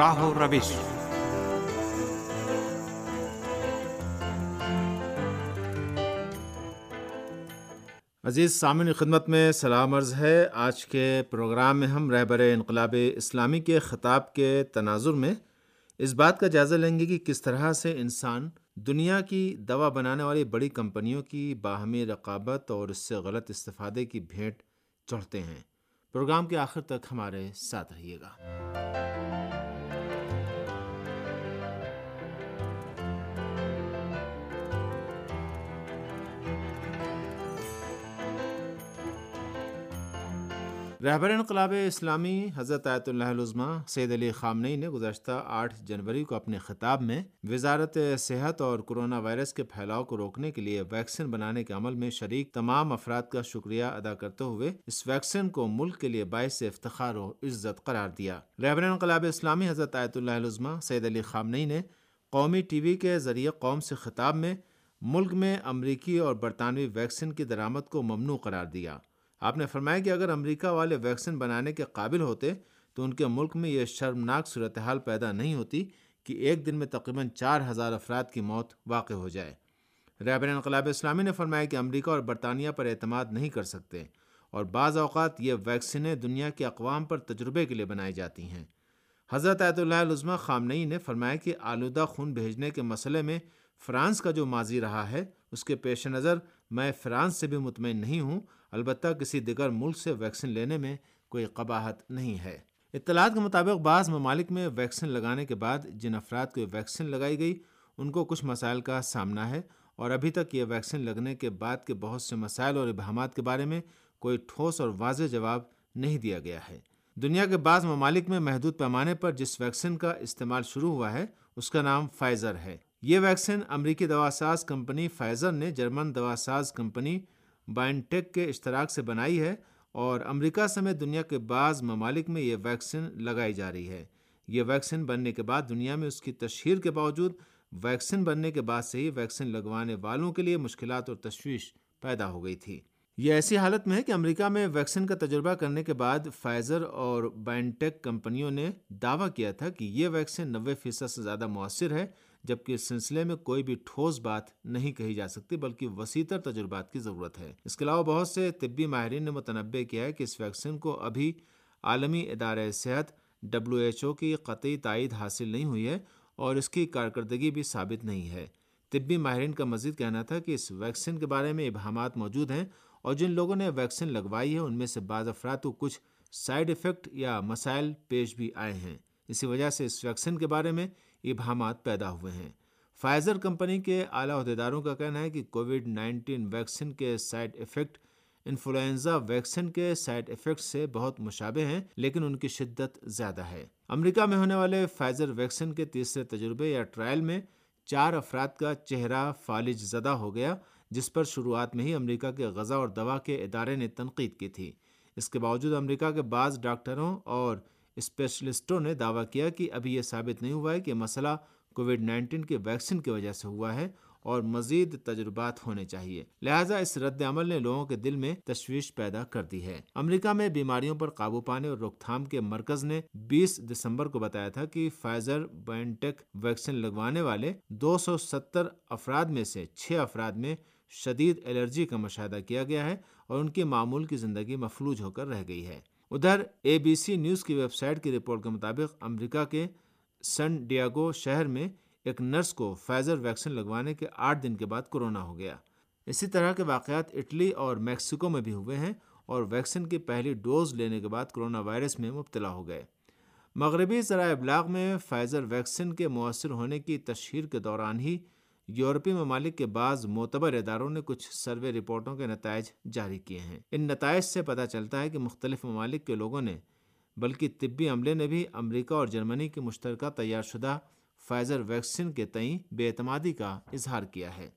راہ و روش عزیز سامعین خدمت میں سلام عرض ہے۔ آج کے پروگرام میں ہم رہبر انقلاب اسلامی کے خطاب کے تناظر میں اس بات کا جائزہ لیں گے کہ کس طرح سے انسان دنیا کی دوا بنانے والی بڑی کمپنیوں کی باہمی رقابت اور اس سے غلط استفادے کی بھیٹ چڑھتے ہیں۔ پروگرام کے آخر تک ہمارے ساتھ رہیے گا۔ رہبر انقلاب اسلامی حضرت آیت اللہ العظمہ سید علی خامنئی نے گزشتہ آٹھ جنوری کو اپنے خطاب میں وزارت صحت اور کرونا وائرس کے پھیلاؤ کو روکنے کے لیے ویکسین بنانے کے عمل میں شریک تمام افراد کا شکریہ ادا کرتے ہوئے اس ویکسین کو ملک کے لیے باعث افتخار و عزت قرار دیا۔ رہبر انقلاب اسلامی حضرت آیت اللہ العظمہ سید علی خامنئی نے قومی ٹی وی کے ذریعے قوم سے خطاب میں ملک میں امریکی اور برطانوی ویکسین کی درآمد کو ممنوع قرار دیا۔ آپ نے فرمایا کہ اگر امریکہ والے ویکسین بنانے کے قابل ہوتے تو ان کے ملک میں یہ شرمناک صورتحال پیدا نہیں ہوتی کہ ایک دن میں تقریباً چار ہزار افراد کی موت واقع ہو جائے۔ رہبر انقلاب اسلامی نے فرمایا کہ امریکہ اور برطانیہ پر اعتماد نہیں کر سکتے اور بعض اوقات یہ ویکسینیں دنیا کے اقوام پر تجربے کے لیے بنائی جاتی ہیں۔ حضرت آیت اللہ العظمہ خامنئی نے فرمایا کہ آلودہ خون بھیجنے کے مسئلے میں فرانس کا جو ماضی رہا ہے، اس کے پیش نظر میں فرانس سے بھی مطمئن نہیں ہوں البتہ کسی دیگر ملک سے ویکسین لینے میں کوئی قباحت نہیں ہے۔ اطلاعات کے مطابق بعض ممالک میں ویکسین لگانے کے بعد جن افراد کو ویکسین لگائی گئی، ان کو کچھ مسائل کا سامنا ہے اور ابھی تک یہ ویکسین لگنے کے بعد کے بہت سے مسائل اور ابہامات کے بارے میں کوئی ٹھوس اور واضح جواب نہیں دیا گیا ہے۔ دنیا کے بعض ممالک میں محدود پیمانے پر جس ویکسین کا استعمال شروع ہوا ہے، اس کا نام فائزر ہے۔ یہ ویکسین امریکی دواساز کمپنی فائزر نے جرمن دواساز کمپنی بائن ٹیک کے اشتراک سے بنائی ہے اور امریکہ سمیت دنیا کے بعض ممالک میں یہ ویکسین لگائی جا رہی ہے۔ یہ ویکسین بننے کے بعد دنیا میں اس کی تشہیر کے باوجود ویکسین بننے کے بعد سے ہی ویکسین لگوانے والوں کے لیے مشکلات اور تشویش پیدا ہو گئی تھی۔ یہ ایسی حالت میں ہے کہ امریکہ میں ویکسین کا تجربہ کرنے کے بعد فائزر اور بائن ٹیک کمپنیوں نے دعویٰ کیا تھا کہ یہ ویکسین نوے فیصد سے زیادہ مؤثر ہے جبکہ اس سلسلے میں کوئی بھی ٹھوس بات نہیں کہی جا سکتی، بلکہ وسیع تر تجربات کی ضرورت ہے۔ اس کے علاوہ بہت سے طبی ماہرین نے متنوع کیا ہے کہ اس ویکسین کو ابھی عالمی ادارہ صحت ڈبلیو ایچ او کی قطعی تائید حاصل نہیں ہوئی ہے اور اس کی کارکردگی بھی ثابت نہیں ہے۔ طبی ماہرین کا مزید کہنا تھا کہ اس ویکسین کے بارے میں ابہامات موجود ہیں اور جن لوگوں نے ویکسین لگوائی ہے، ان میں سے بعض افراد کو کچھ سائیڈ افیکٹ یا مسائل پیش بھی آئے ہیں۔ اسی وجہ سے اس ویکسین کے بارے میں ابہامات پیدا ہوئے ہیں۔ فائزر کمپنی کے اعلیٰ عہدیداروں کا کہنا ہے کہ کووڈ نائنٹین ویکسین کے سائڈ افیکٹ، انفلوئنزا ویکسین کے سائڈ افیکٹ سے بہت مشابہ ہیں، لیکن ان کی شدت زیادہ ہے۔ امریکہ میں ہونے والے فائزر ویکسین کے تیسرے تجربے یا ٹرائل میں چار افراد کا چہرہ فالج زدہ ہو گیا، جس پر شروعات میں ہی امریکہ کے غذا اور دوا کے ادارے نے تنقید کی تھی۔ اس کے باوجود امریکہ کے بعض ڈاکٹروں اور اسپیشلسٹوں نے دعویٰ کیا کہ ابھی یہ ثابت نہیں ہوا ہے کہ مسئلہ کووڈ نائنٹین کے ویکسین کی وجہ سے ہوا ہے اور مزید تجربات ہونے چاہیے۔ لہٰذا اس رد عمل نے لوگوں کے دل میں تشویش پیدا کر دی ہے۔ امریکہ میں بیماریوں پر قابو پانے اور روک تھام کے مرکز نے بیس دسمبر کو بتایا تھا کہ فائزر بائنٹیک ویکسین لگوانے والے دو سو ستر افراد میں سے چھ افراد میں شدید الرجی کا مشاہدہ کیا گیا ہے اور ان کی معمول کی زندگی مفلوج ہو کر رہ گئی ہے۔ ادھر اے بی سی نیوز کی ویب سائٹ کی رپورٹ کے مطابق امریکہ کے سن ڈیاگو شہر میں ایک نرس کو فائزر ویکسین لگوانے کے آٹھ دن کے بعد کورونا ہو گیا۔ اسی طرح کے واقعات اٹلی اور میکسیکو میں بھی ہوئے ہیں اور ویکسین کی پہلی ڈوز لینے کے بعد کرونا وائرس میں مبتلا ہو گئے۔ مغربی ذرائع ابلاغ میں فائزر ویکسین کے مؤثر ہونے کی تشہیر کے دوران ہی یورپی ممالک کے بعض معتبر اداروں نے کچھ سروے رپورٹوں کے نتائج جاری کیے ہیں۔ ان نتائج سے پتہ چلتا ہے کہ مختلف ممالک کے لوگوں نے، بلکہ طبی عملے نے بھی امریکہ اور جرمنی کی مشترکہ تیار شدہ فائزر ویکسین کے تئیں بے اعتمادی کا اظہار کیا ہے۔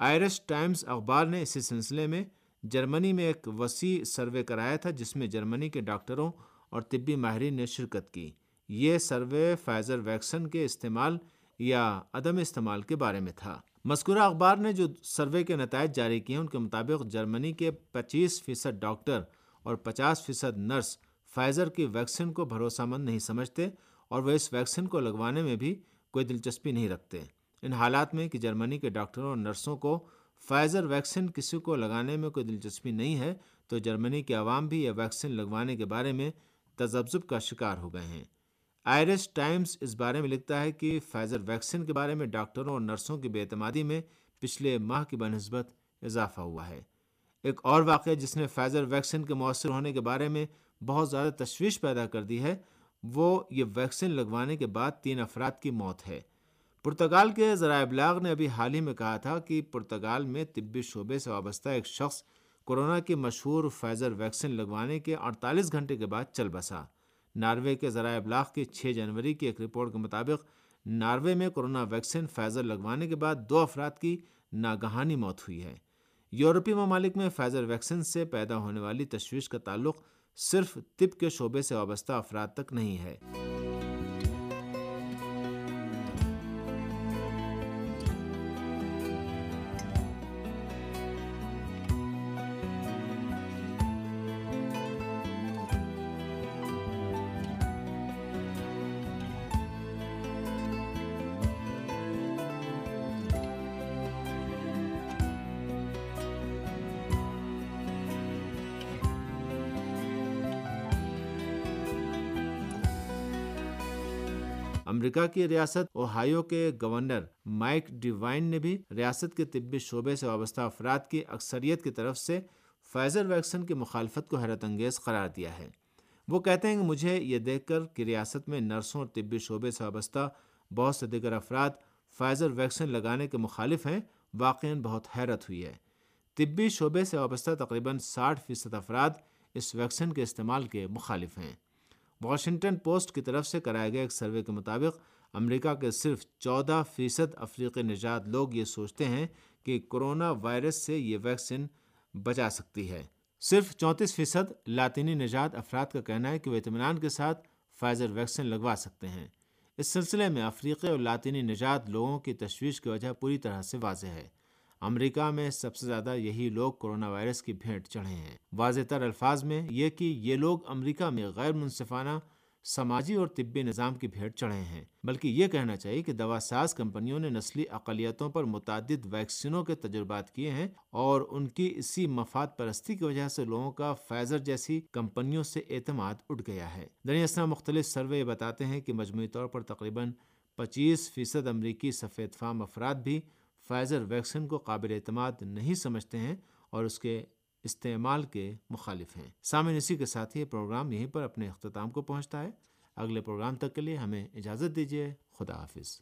آئرش ٹائمز اخبار نے اسی سلسلے میں جرمنی میں ایک وسیع سروے کرایا تھا، جس میں جرمنی کے ڈاکٹروں اور طبی ماہرین نے شرکت کی۔ یہ سروے فائزر ویکسن کے استعمال یا عدم استعمال کے بارے میں تھا۔ مذکورہ اخبار نے جو سروے کے نتائج جاری کیے ان کے مطابق جرمنی کے پچیس فیصد ڈاکٹر اور پچاس فیصد نرس فائزر کی ویکسین کو بھروسہ مند نہیں سمجھتے اور وہ اس ویکسین کو لگوانے میں بھی کوئی دلچسپی نہیں رکھتے۔ ان حالات میں کہ جرمنی کے ڈاکٹروں اور نرسوں کو فائزر ویکسین کسی کو لگانے میں کوئی دلچسپی نہیں ہے، تو جرمنی کے عوام بھی یہ ویکسین لگوانے کے بارے میں تجزب کا شکار ہو گئے ہیں۔ آئرس ٹائمز اس بارے میں لکھتا ہے کہ فائزر ویکسین کے بارے میں ڈاکٹروں اور نرسوں کی بے اعتمادی میں پچھلے ماہ کی بنسبت اضافہ ہوا ہے۔ ایک اور واقعہ جس نے فائزر ویکسین کے مؤثر ہونے کے بارے میں بہت زیادہ تشویش پیدا کر دی ہے، وہ یہ ویکسین لگوانے کے بعد تین افراد کی موت ہے۔ پرتگال کے ذرائع ابلاغ نے ابھی حال ہی میں کہا تھا کہ پرتگال میں طبی شعبے سے وابستہ ایک شخص کورونا کی مشہور فائزر ویکسین لگوانے کے اڑتالیس گھنٹے کے بعد چل بسا۔ ناروے کے ذرائع ابلاغ کی چھ جنوری کی ایک رپورٹ کے مطابق ناروے میں کورونا ویکسین فائزر لگوانے کے بعد دو افراد کی ناگہانی موت ہوئی ہے۔ یورپی ممالک میں فائزر ویکسین سے پیدا ہونے والی تشویش کا تعلق صرف طب کے شعبے سے وابستہ افراد تک نہیں ہے۔ امریکہ کی ریاست اوہایو کے گورنر مائک ڈیوائن نے بھی ریاست کے طبی شعبے سے وابستہ افراد کی اکثریت کی طرف سے فائزر ویکسن کی مخالفت کو حیرت انگیز قرار دیا ہے۔ وہ کہتے ہیں کہ مجھے یہ دیکھ کر کہ ریاست میں نرسوں اور طبی شعبے سے وابستہ بہت سے دیگر افراد فائزر ویکسین لگانے کے مخالف ہیں واقع بہت حیرت ہوئی ہے۔ طبی شعبے سے وابستہ تقریباً ساٹھ فیصد افراد اس ویکسین کے استعمال کے مخالف ہیں۔ واشنگٹن پوسٹ کی طرف سے کرائے گئے ایک سروے کے مطابق، امریکہ کے صرف چودہ فیصد افریقی نژاد لوگ یہ سوچتے ہیں کہ کرونا وائرس سے یہ ویکسین بچا سکتی ہے۔ صرف چونتیس فیصد لاطینی نژاد افراد کا کہنا ہے کہ وہ اطمینان کے ساتھ فائزر ویکسین لگوا سکتے ہیں۔ اس سلسلے میں افریقی اور لاطینی نژاد لوگوں کی تشویش کی وجہ پوری طرح سے واضح ہے۔ امریکہ میں سب سے زیادہ یہی لوگ کرونا وائرس کی بھیٹ چڑھے ہیں۔ واضح تر الفاظ میں یہ کہ یہ لوگ امریکہ میں غیر منصفانہ سماجی اور طبی نظام کی بھیٹ چڑھے ہیں، بلکہ یہ کہنا چاہیے کہ دوا ساز کمپنیوں نے نسلی اقلیتوں پر متعدد ویکسینوں کے تجربات کیے ہیں اور ان کی اسی مفاد پرستی کی وجہ سے لوگوں کا فائزر جیسی کمپنیوں سے اعتماد اٹھ گیا ہے۔ دنیا اسنا مختلف سروے بتاتے ہیں کہ مجموعی طور پر تقریباً پچیس فیصد امریکی سفید فام افراد بھی فائزر ویکسین کو قابل اعتماد نہیں سمجھتے ہیں اور اس کے استعمال کے مخالف ہیں۔ سامعین اسی کے ساتھ یہ پروگرام یہیں پر اپنے اختتام کو پہنچتا ہے۔ اگلے پروگرام تک کے لیے ہمیں اجازت دیجیے خدا حافظ۔